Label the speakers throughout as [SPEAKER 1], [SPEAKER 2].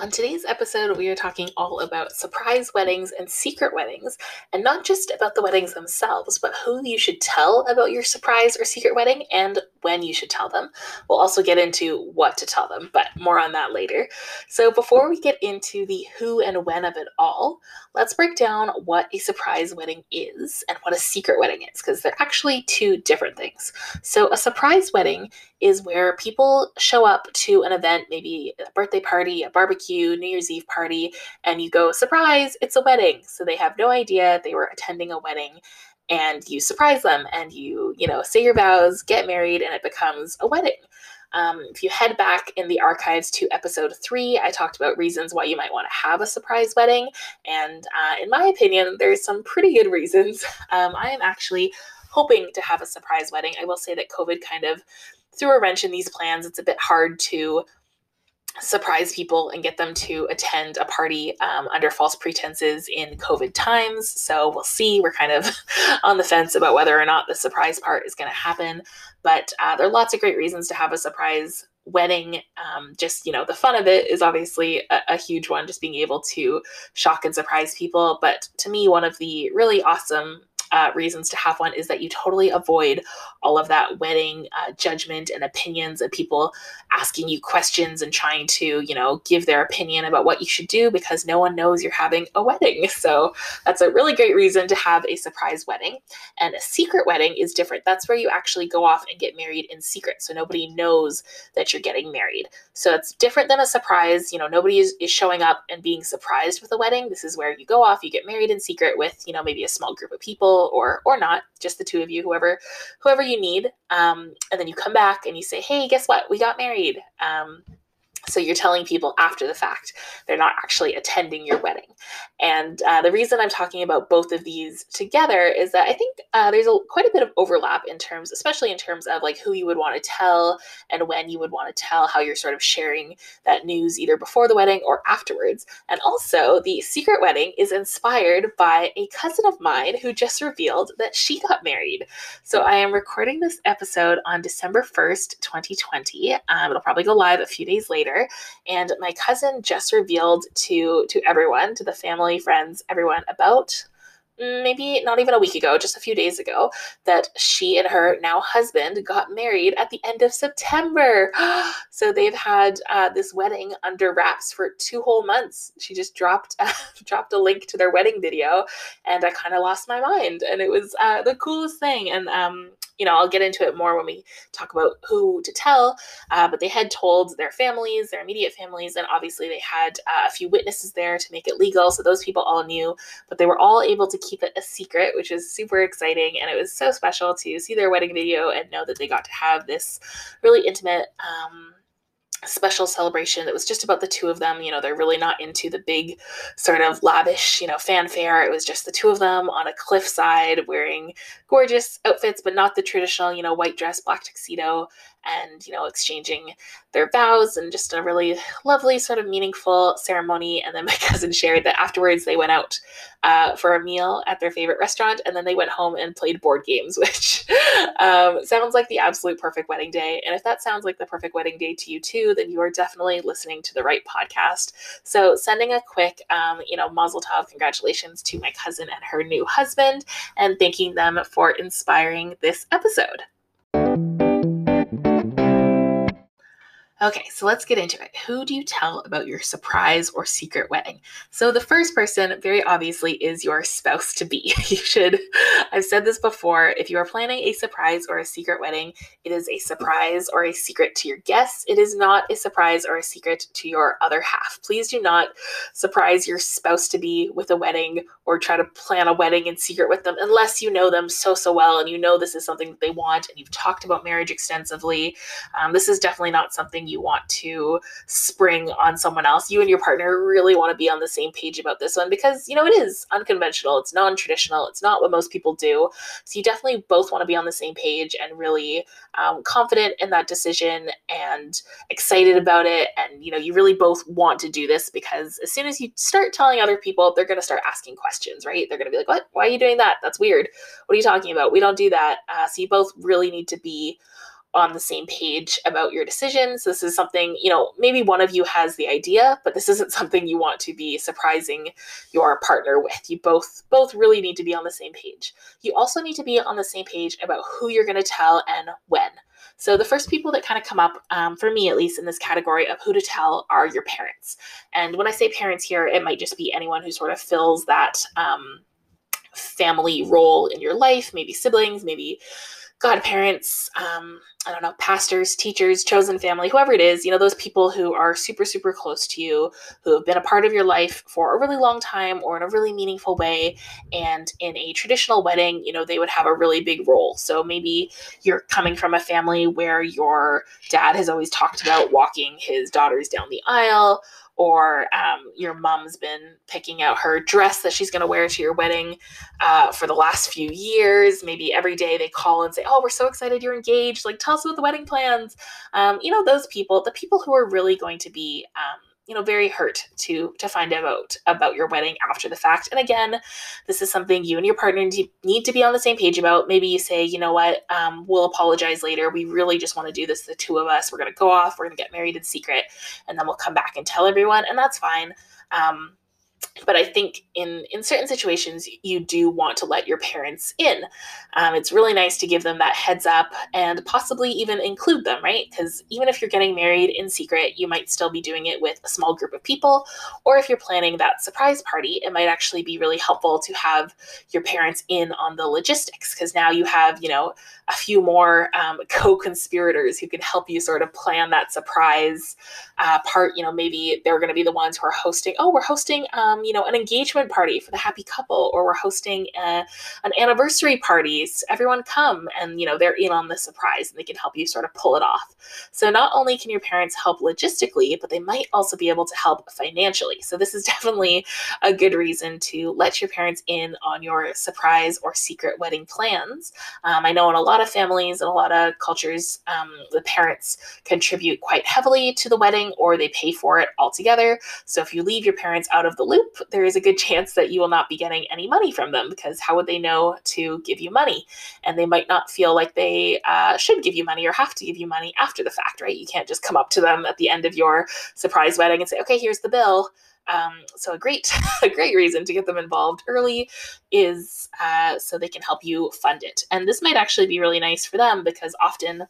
[SPEAKER 1] On today's episode, we are talking all about surprise weddings and secret weddings, and not just about the weddings themselves, but who you should tell about your surprise or secret wedding and when you should tell them. We'll also get into what to tell them, but more on that later. So, before we get into the who and when of it all, let's break down what a surprise wedding is and what a secret wedding is, because they're actually two different things. So, a surprise wedding is where people show up to an event, maybe a birthday party, a barbecue, New Year's Eve party, and you go, surprise, it's a wedding. So they have no idea they were attending a wedding and you surprise them and you, you know, say your vows, get married, and it becomes a wedding. Um, if you head back in the archives to episode three, I talked about reasons why you might want to have a surprise wedding. And uh, in my opinion, there's some pretty good reasons. Um, I am actually hoping to have a surprise wedding. I will say that COVID kind of threw a wrench in these plans. It's a bit hard to surprise people and get them to attend a party um, under false pretenses in COVID times. So we'll see. We're kind of on the fence about whether or not the surprise part is going to happen. But uh, there are lots of great reasons to have a surprise wedding. Um, just, you know, the fun of it is obviously a, a huge one, just being able to shock and surprise people. But to me, one of the really awesome uh, reasons to have one is that you totally avoid all of that wedding uh, judgment and opinions of people asking you questions and trying to, you know, give their opinion about what you should do because no one knows you're having a wedding. So that's a really great reason to have a surprise wedding. And a secret wedding is different. That's where you actually go off and get married in secret. So nobody knows that you're getting married. So it's different than a surprise. You know, nobody is, is showing up and being surprised with a wedding. This is where you go off, you get married in secret with, you know, maybe a small group of people or or not, just the two of you, whoever whoever you need. Um, and then you come back and you say, hey, guess what? We got married. Um, so you're telling people after the fact. They're not actually attending your wedding. And uh, the reason I'm talking about both of these together is that I think uh, there's a, quite a bit of overlap in terms, especially in terms of like who you would want to tell and when you would want to tell, how you're sort of sharing that news either before the wedding or afterwards. And also, the secret wedding is inspired by a cousin of mine who just revealed that she got married. So I am recording this episode on December 1st, 2020. Um, it'll probably go live a few days later and my cousin just revealed to to everyone to the family friends everyone about mm, maybe not even a week ago, just a few days ago, that she and her now husband got married at the end of September. so they've had uh, this wedding under wraps for two whole months. She just dropped uh, dropped a link to their wedding video, and I kind of lost my mind. And it was uh, the coolest thing. And um, you know, I'll get into it more when we talk about who to tell. Uh, but they had told their families, their immediate families, and obviously they had uh, a few witnesses there to make it legal. So those people all knew, but they were all able to keep it a secret, which is super exciting. And it was so special to see their wedding video and know that they got to have this really intimate. Um, special celebration that was just about the two of them. You know, they're really not into the big sort of lavish, you know, fanfare. It was just the two of them on a cliffside wearing gorgeous outfits, but not the traditional, you know, white dress, black tuxedo and you know exchanging their vows and just a really lovely sort of meaningful ceremony. And then my cousin shared that afterwards they went out uh, for a meal at their favorite restaurant and then they went home and played board games which um, sounds like the absolute perfect wedding day. And if that sounds like the perfect wedding day to you too then you are definitely listening to the right podcast. So sending a quick um, you know mazel tov congratulations to my cousin and her new husband and thanking them for inspiring this episode Okay, so let's get into it. Who do you tell about your surprise or secret wedding? So, the first person, very obviously, is your spouse to be. You should, I've said this before, if you are planning a surprise or a secret wedding, it is a surprise or a secret to your guests. It is not a surprise or a secret to your other half. Please do not surprise your spouse to be with a wedding or try to plan a wedding in secret with them unless you know them so, so well and you know this is something that they want and you've talked about marriage extensively. Um, this is definitely not something you want to spring on someone else. You and your partner really want to be on the same page about this one because, you know, it is unconventional, it's non traditional, it's not what most people do. So you definitely both want to be on the same page and really um, confident in that decision and excited about it. And, you know, you really both want to do this because as soon as you start telling other people, they're going to start asking questions, right? They're going to be like, what? Why are you doing that? That's weird. What are you talking about? We don't do that. Uh, so you both really need to be on the same page about your decisions. This is something, you know, maybe one of you has the idea, but this isn't something you want to be surprising your partner with. You both both really need to be on the same page. You also need to be on the same page about who you're going to tell and when. So the first people that kind of come up, um, for me at least, in this category of who to tell are your parents. And when I say parents here, it might just be anyone who sort of fills that um, family role in your life, maybe siblings, maybe godparents, um, I don't know, pastors, teachers, chosen family, whoever it is, you know, those people who are super, super close to you, who have been a part of your life for a really long time or in a really meaningful way. And in a traditional wedding, you know, they would have a really big role. So maybe you're coming from a family where your dad has always talked about walking his daughters down the aisle or um, your mom's been picking out her dress that she's going to wear to your wedding uh, for the last few years. Maybe every day they call and say, Oh, we're so excited you're engaged. Like, tell us about the wedding plans. Um, you know, those people, the people who are really going to be. Um, you know very hurt to to find out about your wedding after the fact. And again this is something you and your partner need to be on the same page about. Maybe you say you know what? Um, we'll apologize later. We really just want to do this the two of us. We're going to go off. We're going to get married in secret and then we'll come back and tell everyone. And that's fine. Um, but I think in in certain situations you do want to let your parents in. Um, it's really nice to give them that heads up and possibly even include them, right? Because even if you're getting married in secret, you might still be doing it with a small group of people, or if you're planning that surprise party, it might actually be really helpful to have your parents in on the logistics because now you have you know a few more um, co-conspirators who can help you sort of plan that surprise uh, part. You know, maybe they're going to be the ones who are hosting. Oh, we're hosting. Um, you know, an engagement party for the happy couple, or we're hosting a, an anniversary party. So everyone come and, you know, they're in on the surprise and they can help you sort of pull it off. So not only can your parents help logistically, but they might also be able to help financially. So this is definitely a good reason to let your parents in on your surprise or secret wedding plans. Um, I know in a lot of families and a lot of cultures, um, the parents contribute quite heavily to the wedding or they pay for it altogether. So if you leave your parents out of the loop, there is a good chance that you will not be getting any money from them because how would they know to give you money? And they might not feel like they uh, should give you money or have to give you money after the fact, right? You can't just come up to them at the end of your surprise wedding and say, okay, here's the bill. Um, so a great, a great reason to get them involved early is uh, so they can help you fund it. And this might actually be really nice for them because often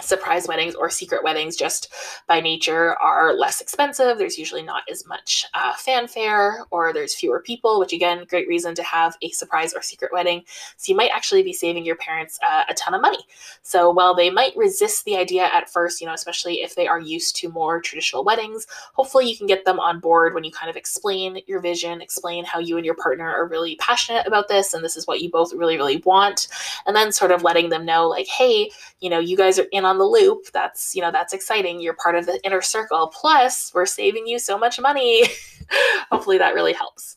[SPEAKER 1] surprise weddings or secret weddings just by nature are less expensive. There's usually not as much uh, fanfare or there's fewer people which again great reason to have a surprise or secret wedding. So you might actually be saving your parents uh, a ton of money. So while they might resist the idea at first you know especially if they are used to more traditional weddings hopefully you can get them on board when you kind of explain your vision explain how you and your partner are really passionate about this and this is what you both really really want and then sort of letting them know like hey you know you guys are in on the loop that's you know that's exciting. You're part of the inner circle. Plus we're saving you so much money. Hopefully that really helps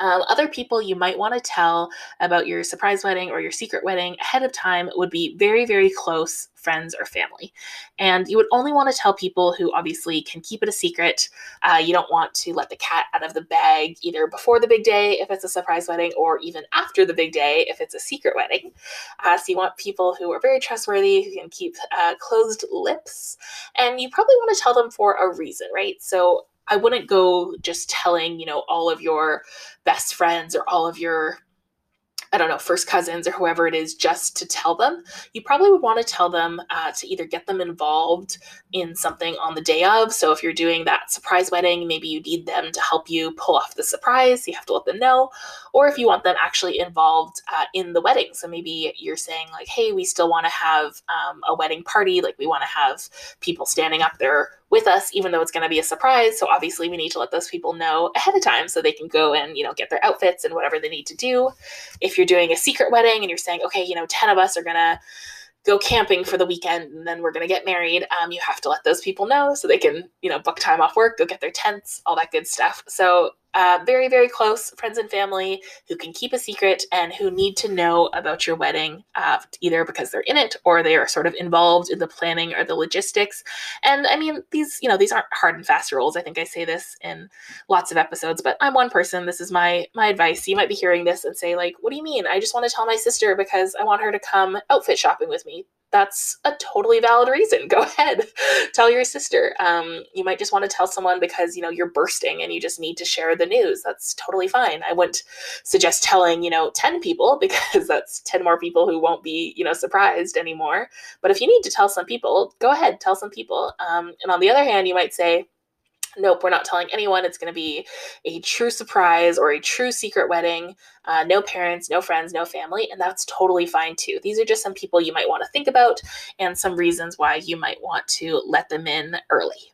[SPEAKER 1] um, other people you might want to tell about your surprise wedding or your secret wedding ahead of time would be very, very close friends or family. And you would only want to tell people who obviously can keep it a secret. Uh, you don't want to let the cat out of the bag either before the big day if it's a surprise wedding or even after the big day if it's a secret wedding. Uh, so you want people who are very trustworthy, who can keep uh, closed lips. And you probably want to tell them for a reason, right? So I wouldn't go just telling, you know, all of your best friends or all of your I don't know, first cousins or whoever it is, just to tell them. You probably would want to tell them uh, to either get them involved in something on the day of. So if you're doing that surprise wedding, maybe you need them to help you pull off the surprise. You have to let them know. Or if you want them actually involved uh, in the wedding. So maybe you're saying, like, hey, we still want to have um, a wedding party. Like, we want to have people standing up there with us, even though it's going to be a surprise. So obviously, we need to let those people know ahead of time so they can go and you know get their outfits and whatever they need to do. If you're doing a secret wedding and you're saying, okay, you know, ten of us are gonna go camping for the weekend and then we're going to get married um, you have to let those people know so they can you know book time off work go get their tents all that good stuff so uh, very, very close friends and family who can keep a secret and who need to know about your wedding, uh, either because they're in it or they are sort of involved in the planning or the logistics. And I mean, these, you know, these aren't hard and fast rules. I think I say this in lots of episodes, but I'm one person. This is my my advice. You might be hearing this and say, like, what do you mean? I just want to tell my sister because I want her to come outfit shopping with me that's a totally valid reason. Go ahead, tell your sister. Um, you might just want to tell someone because you know you're bursting and you just need to share the news. That's totally fine. I wouldn't suggest telling you know ten people because that's ten more people who won't be you know surprised anymore. But if you need to tell some people, go ahead, tell some people. Um, and on the other hand, you might say, nope, we're not telling anyone. It's going to be a true surprise or a true secret wedding. Uh, no parents, no friends, no family. And that's totally fine too. These are just some people you might want to think about and some reasons why you might want to let them in early.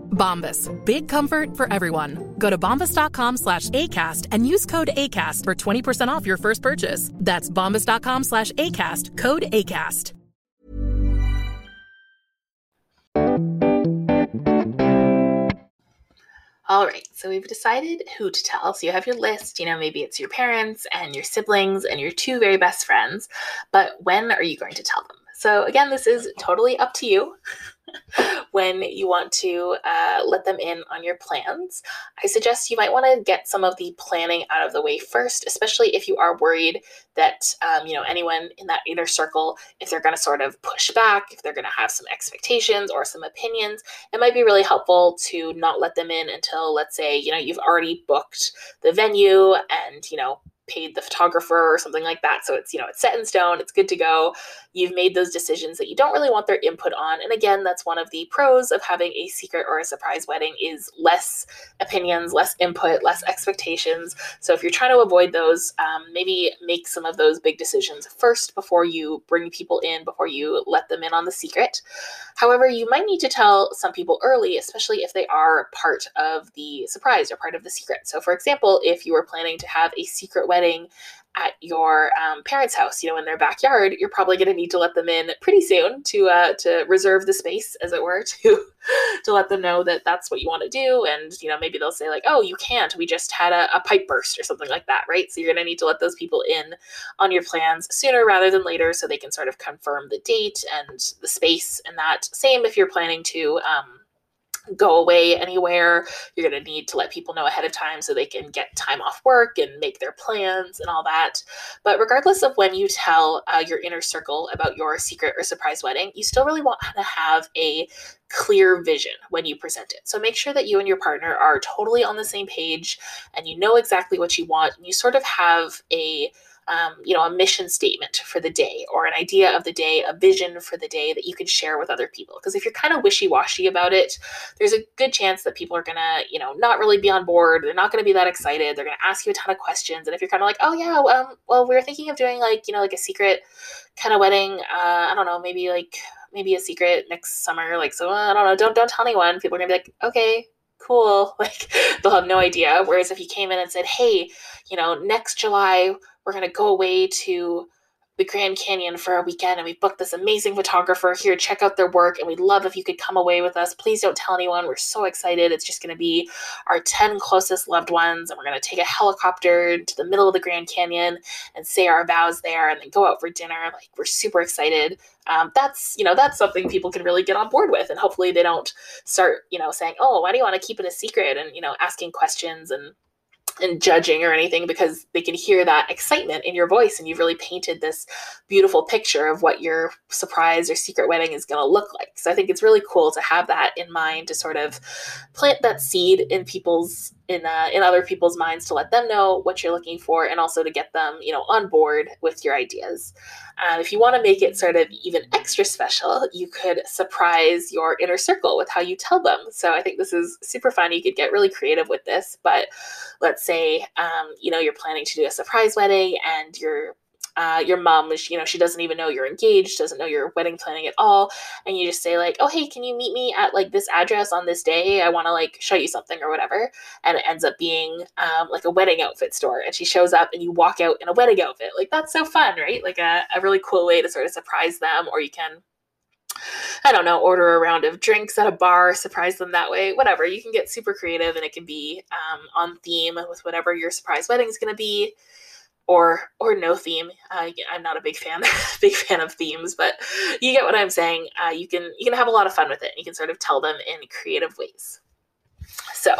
[SPEAKER 2] Bombas. Big comfort for everyone. Go to bombas.com slash ACAST and use code ACAST for 20% off your first purchase. That's bombas.com slash ACAST. Code ACAST.
[SPEAKER 1] All right, so we've decided who to tell. So you have your list, you know, maybe it's your parents and your siblings and your two very best friends, but when are you going to tell them? So again, this is totally up to you. when you want to uh, let them in on your plans. I suggest you might want to get some of the planning out of the way first, especially if you are worried that um, you know anyone in that inner circle, if they're going to sort of push back, if they're going to have some expectations or some opinions, it might be really helpful to not let them in until, let's say, you know, you've already booked the venue and you know paid the photographer or something like that. So it's, you know, it's set in stone, it's good to go. You've made those decisions that you don't really want their input on. And again, that's one of the pros of having a secret or a surprise wedding is less opinions, less input, less expectations. So if you're trying to avoid those, um, maybe make some of those big decisions first before you bring people in, before you let them in on the secret. However, you might need to tell some people early, especially if they are part of the surprise or part of the secret. So for example, if you were planning to have a secret wedding at your um, parents' house, you know, in their backyard, you're probably going to need to let them in pretty soon to uh, to reserve the space, as it were, to to let them know that that's what you want to do. And you know, maybe they'll say like, "Oh, you can't. We just had a, a pipe burst or something like that, right?" So you're going to need to let those people in on your plans sooner rather than later, so they can sort of confirm the date and the space and that. Same if you're planning to. Um, go away anywhere. You're going to need to let people know ahead of time so they can get time off work and make their plans and all that. But regardless of when you tell uh, your inner circle about your secret or surprise wedding, you still really want to have a clear vision when you present it. So make sure that you and your partner are totally on the same page and you know exactly what you want and you sort of have a um, you know, a mission statement for the day or an idea of the day, a vision for the day that you can share with other people. Because if you're kind of wishy washy about it, there's a good chance that people are going to, you know, not really be on board. They're not going to be that excited. They're going to ask you a ton of questions. And if you're kind of like, oh, yeah, um, well, we were thinking of doing like, you know, like a secret kind of wedding, uh, I don't know, maybe like, maybe a secret next summer. Like, so uh, I don't know, don't, don't tell anyone. People are going to be like, okay, cool. Like they'll have no idea. Whereas if you came in and said, hey, you know, next July we're going to go away to the Grand Canyon for a weekend and we booked this amazing photographer here. Check out their work and we'd love if you could come away with us. Please don't tell anyone. We're so excited. It's just going to be our 10 closest loved ones and we're going to take a helicopter to the middle of the Grand Canyon and say our vows there and then go out for dinner. Like we're super excited. Um, that's you know that's something people can really get on board with and hopefully they don't start you know saying oh why do you want to keep it a secret and you know asking questions and and judging or anything because they can hear that excitement in your voice and you've really painted this beautiful picture of what your surprise or secret wedding is going to look like. So I think it's really cool to have that in mind to sort of plant that seed in people's in uh, in other people's minds to let them know what you're looking for and also to get them you know on board with your ideas. Uh, if you want to make it sort of even extra special, you could surprise your inner circle with how you tell them. So I think this is super fun. You could get really creative with this. But let's say um, you know you're planning to do a surprise wedding and you're uh, your mom you know, she doesn't even know you're engaged, doesn't know you're wedding planning at all, and you just say like, "Oh, hey, can you meet me at like this address on this day? I want to like show you something or whatever." And it ends up being um, like a wedding outfit store, and she shows up, and you walk out in a wedding outfit. Like that's so fun, right? Like a, a really cool way to sort of surprise them, or you can I don't know, order a round of drinks at a bar, surprise them that way, whatever. You can get super creative and it can be um, on theme with whatever your surprise wedding is going to be or or no theme. Uh, I'm not a big fan big fan of themes, but you get what I'm saying. Uh, you can you can have a lot of fun with it. You can sort of tell them in creative ways. So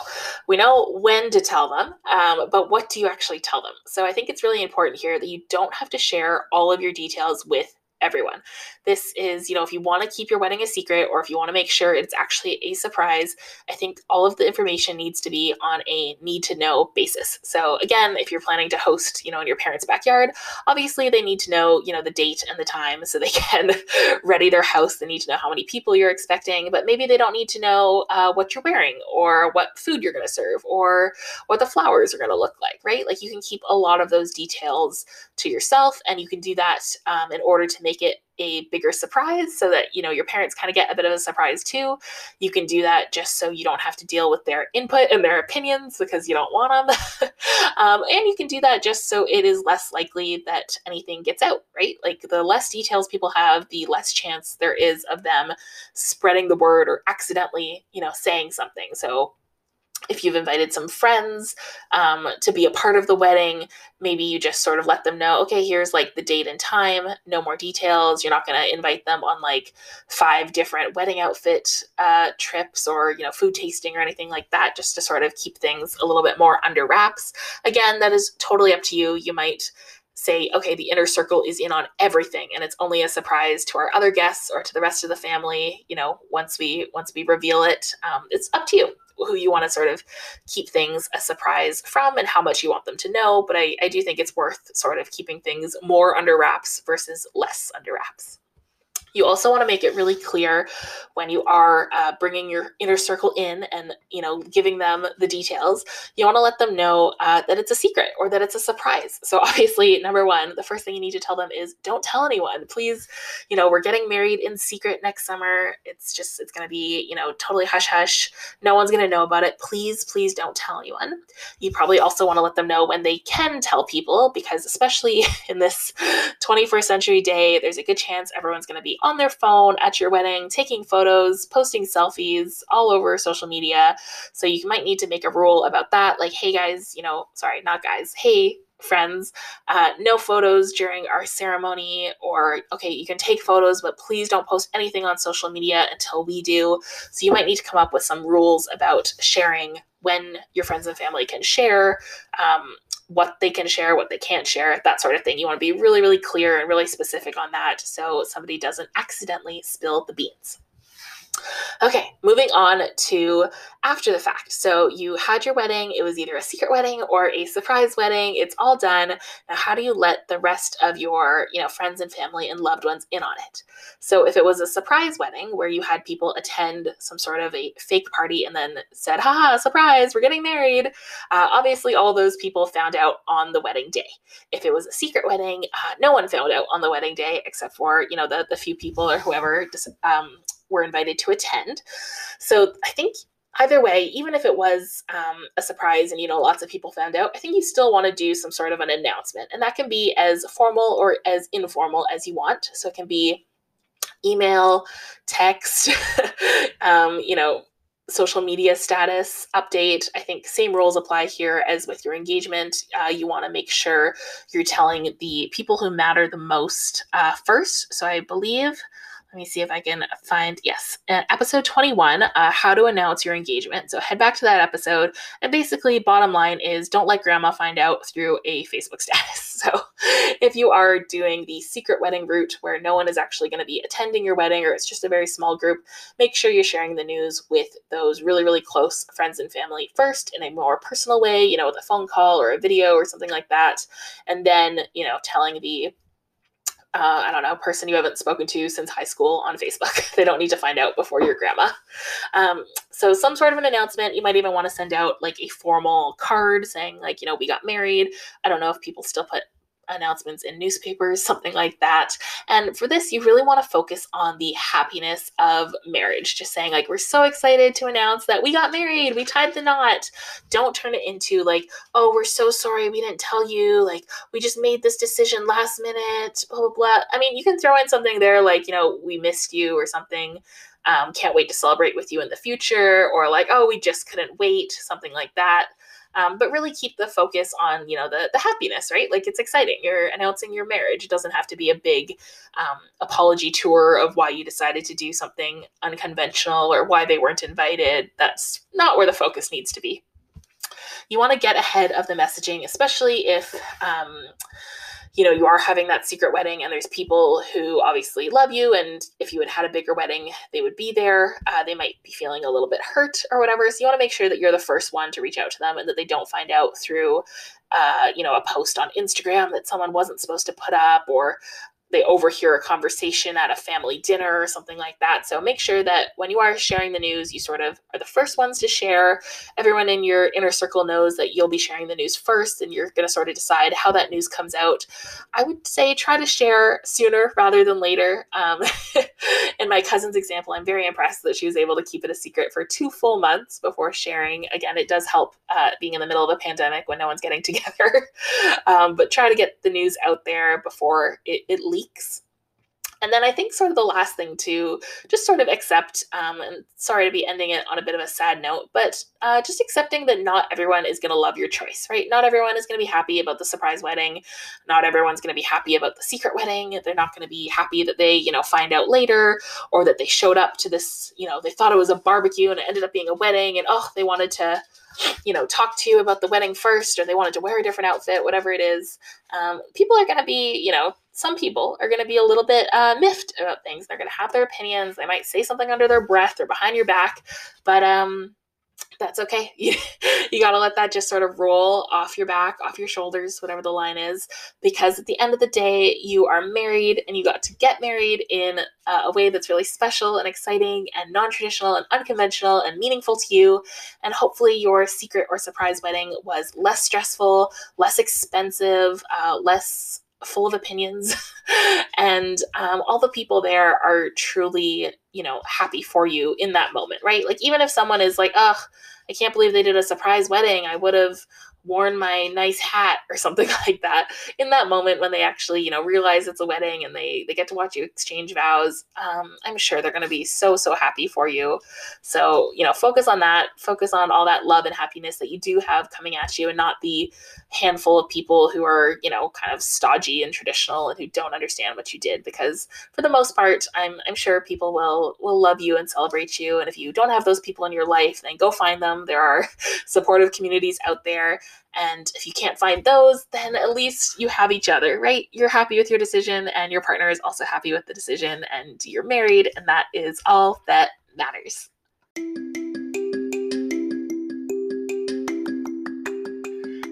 [SPEAKER 1] we know when to tell them, um, but what do you actually tell them? So I think it's really important here that you don't have to share all of your details with everyone. This is, you know, if you want to keep your wedding a secret or if you want to make sure it's actually a surprise, I think all of the information needs to be on a need to know basis. So again, if you're planning to host, you know, in your parents' backyard, obviously they need to know, you know, the date and the time so they can ready their house. They need to know how many people you're expecting, but maybe they don't need to know uh, what you're wearing or what food you're going to serve or what the flowers are going to look like, right? Like you can keep a lot of those details to yourself and you can do that um, in order to make make it a bigger surprise so that you know your parents kind of get a bit of a surprise too. You can do that just so you don't have to deal with their input and their opinions because you don't want them um, and you can do that just so it is less likely that anything gets out right? Like the less details people have the less chance there is of them spreading the word or accidentally you know saying something. So if you've invited some friends um, to be a part of the wedding, maybe you just sort of let them know, okay, here's like the date and time, no more details. You're not going to invite them on like five different wedding outfit uh, trips or, you know, food tasting or anything like that, just to sort of keep things a little bit more under wraps. Again, that is totally up to you. You might say, okay, the inner circle is in on everything and it's only a surprise to our other guests or to the rest of the family, you know, once we once we reveal it. Um, it's up to you who you want to sort of keep things a surprise from and how much you want them to know. But I, I do think it's worth sort of keeping things more under wraps versus less under wraps. You also want to make it really clear when you are uh, bringing your inner circle in and you know giving them the details. You want to let them know uh, that it's a secret or that it's a surprise. So obviously, number one, the first thing you need to tell them is don't tell anyone. Please, you know, we're getting married in secret next summer. It's just it's going to be you know totally hush hush. No one's going to know about it. Please, please don't tell anyone. You probably also want to let them know when they can tell people because especially in this 21st century day, there's a good chance everyone's going to be on their phone at your wedding, taking photos, posting selfies all over social media. So you might need to make a rule about that. Like, hey guys, you know, sorry, not guys, hey, friends, uh, no photos during our ceremony, or okay, you can take photos, but please don't post anything on social media until we do. So you might need to come up with some rules about sharing when your friends and family can share. Um, what they can share, what they can't share, that sort of thing. You want to be really, really clear and really specific on that so somebody doesn't accidentally spill the beans. Okay, moving on to after the fact. So you had your wedding, it was either a secret wedding or a surprise wedding. It's all done. Now how do you let the rest of your, you know, friends and family and loved ones in on it? So if it was a surprise wedding where you had people attend some sort of a fake party and then said, "Haha, surprise, we're getting married." Uh, obviously all those people found out on the wedding day. If it was a secret wedding, uh, no one found out on the wedding day except for, you know, the the few people or whoever um, were invited to attend. So I think either way, even if it was um, a surprise and you know lots of people found out, I think you still want to do some sort of an announcement, and that can be as formal or as informal as you want. So it can be email, text, um, you know, social media status update. I think same rules apply here as with your engagement. Uh, you want to make sure you're telling the people who matter the most uh, first. So I believe let me see if I can find, yes, uh, episode 21, uh, how to announce your engagement. So head back to that episode. And basically, bottom line is don't let grandma find out through a Facebook status. So if you are doing the secret wedding route where no one is actually going to be attending your wedding or it's just a very small group, make sure you're sharing the news with those really, really close friends and family first in a more personal way, you know, with a phone call or a video or something like that. And then, you know, telling the uh, I don't know, person you haven't spoken to since high school on Facebook. they don't need to find out before your grandma. Um, so, some sort of an announcement. You might even want to send out like a formal card saying, like, you know, we got married. I don't know if people still put announcements in newspapers, something like that. And for this, you really want to focus on the happiness of marriage. Just saying, like, we're so excited to announce that we got married, we tied the knot. Don't turn it into, like, oh, we're so sorry we didn't tell you. Like, we just made this decision last minute, blah, blah, blah. I mean, you can throw in something there, like, you know, we missed you or something. Um, can't wait to celebrate with you in the future, or like, oh, we just couldn't wait, something like that um, but really keep the focus on you know the the happiness right? Like it's exciting. You're announcing your marriage. It doesn't have to be a big um, apology tour of why you decided to do something unconventional or why they weren't invited. That's not where the focus needs to be. You want to get ahead of the messaging especially if um, you know you are having that secret wedding and there's people who obviously love you and if you had had a bigger wedding they would be there. Uh, they might be feeling a little bit hurt or whatever. So you want to make sure that you're the first one to reach out to them and that they don't find out through uh, you know a post on instagram that someone wasn't supposed to put up or they overhear a conversation at a family dinner or something like that. So make sure that when you are sharing the news, you sort of are the first ones to share. Everyone in your inner circle knows that you'll be sharing the news first and you're going to sort of decide how that news comes out. I would say try to share sooner rather than later. Um, in my cousin's example, I'm very impressed that she was able to keep it a secret for two full months before sharing. Again, it does help uh, being in the middle of a pandemic when no one's getting together. um, but try to get the news out there before it, it leaks weeks. And then I think sort of the last thing to just sort of accept, um, and sorry to be ending it on a bit of a sad note, but uh, just accepting that not everyone is going to love your choice, right? Not everyone is going to be happy about the surprise wedding. Not everyone's going to be happy about the secret wedding. They're not going to be happy that they, you know, find out later or that they showed up to this, you know, they thought it was a barbecue and it ended up being a wedding and oh, they wanted to you know, talk to you about the wedding first, or they wanted to wear a different outfit, whatever it is. Um, people are going to be, you know, some people are going to be a little bit uh, miffed about things. They're going to have their opinions. They might say something under their breath or behind your back, but um, that's okay. You, you got to let that just sort of roll off your back, off your shoulders, whatever the line is, because at the end of the day, you are married and you got to get married in a way that's really special and exciting and non traditional and unconventional and meaningful to you. And hopefully, your secret or surprise wedding was less stressful, less expensive, uh, less full of opinions. And um, all the people there are truly you know happy for you in that moment right? Like even if someone is like ugh i can't believe they did a surprise wedding i would have worn my nice hat or something like that in that moment when they actually you know realize it's a wedding and they they get to watch you exchange vows. Um, i'm sure they're going to be so so happy for you. So you know focus on that. Focus on all that love and happiness that you do have coming at you and not the handful of people who are you know kind of stodgy and traditional and who don't understand what you did because for the most part i'm i'm sure people will will love you and celebrate you. And if you don't have those people in your life then go find them. There are supportive communities out there and if you can't find those, then at least you have each other, right? You're happy with your decision, and your partner is also happy with the decision, and you're married, and that is all that matters.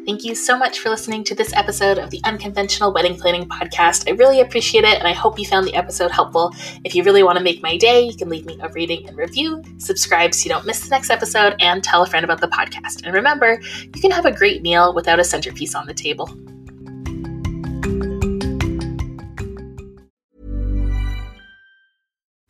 [SPEAKER 1] Thank you so much for listening to this episode of the Unconventional Wedding Planning Podcast. I really appreciate it, and I hope you found the episode helpful. If you really want to make my day, you can leave me a rating and review, subscribe so you don't miss the next episode, and tell a friend about the podcast. And remember, you can have a great meal without a centerpiece on the table.